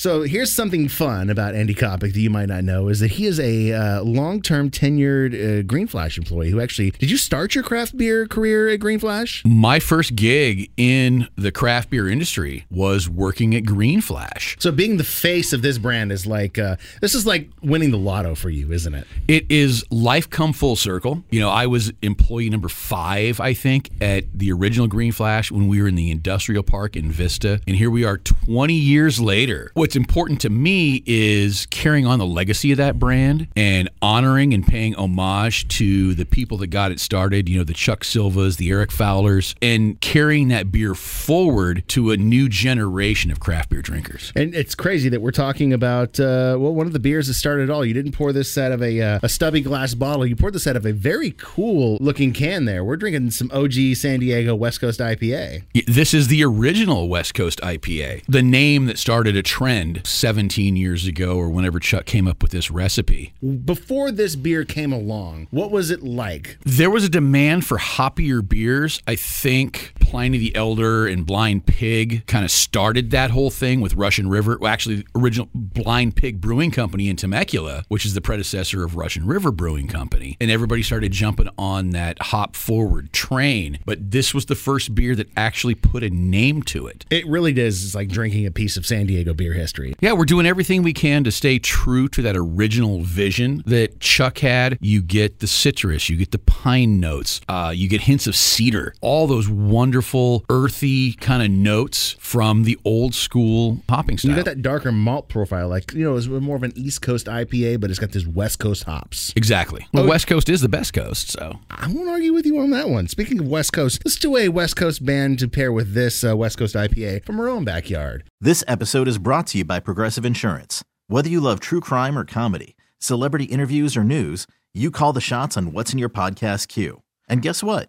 So here's something fun about Andy Kopic that you might not know is that he is a uh, long-term tenured uh, Green Flash employee who actually did you start your craft beer career at Green Flash? My first gig in the craft beer industry was working at Green Flash. So being the face of this brand is like uh, this is like winning the lotto for you, isn't it? It is life come full circle. You know, I was employee number five, I think, at the original Green Flash when we were in the industrial park in Vista. And here we are 20 years later. What's important to me is carrying on the legacy of that brand and honoring and paying homage to the people that got it started, you know, the Chuck Silvas, the Eric Fowlers, and carrying that beer forward to a new generation of craft beer drinkers. And it's crazy that we're talking about uh, well, one of the beers that started it all. You didn't pour this out of a uh, a stubby glass bottle. You poured this out of a very cool looking can. There, we're drinking some OG San Diego West Coast IPA. This is the original West Coast IPA, the name that started a trend 17 years ago, or whenever Chuck came up with this recipe. Before this beer came along, what was it like? There was a demand for hoppier beers. I think Pliny the Elder and Blind Pig kind of started that whole thing with Russian River. Well, actually, original Blind Pig Brewing Company in Temecula, which is the predecessor of Russian River Brewing Company. And everybody started jumping on that hop forward train. But this was the first beer that actually put a name to it. It really does. It's like drinking a piece of San Diego beer history. Yeah, we're doing everything we can to stay true to that original vision that Chuck had. You get the citrus, you get the pine notes, uh, you get hints of cedar, all those wonderful earthy kind of notes from the old school hopping style. You got that darker malt profile, like you know, it's more of an East Coast IPA, but it's got this West Coast hops. Exactly. Well, West Coast is the best coast, so I won't argue with you on that one. Speaking of West Coast, let's do a West Coast band to pair with this uh, West Coast IPA from our own backyard. This episode is brought to you by Progressive Insurance. Whether you love true crime or comedy, celebrity interviews or news, you call the shots on what's in your podcast queue. And guess what?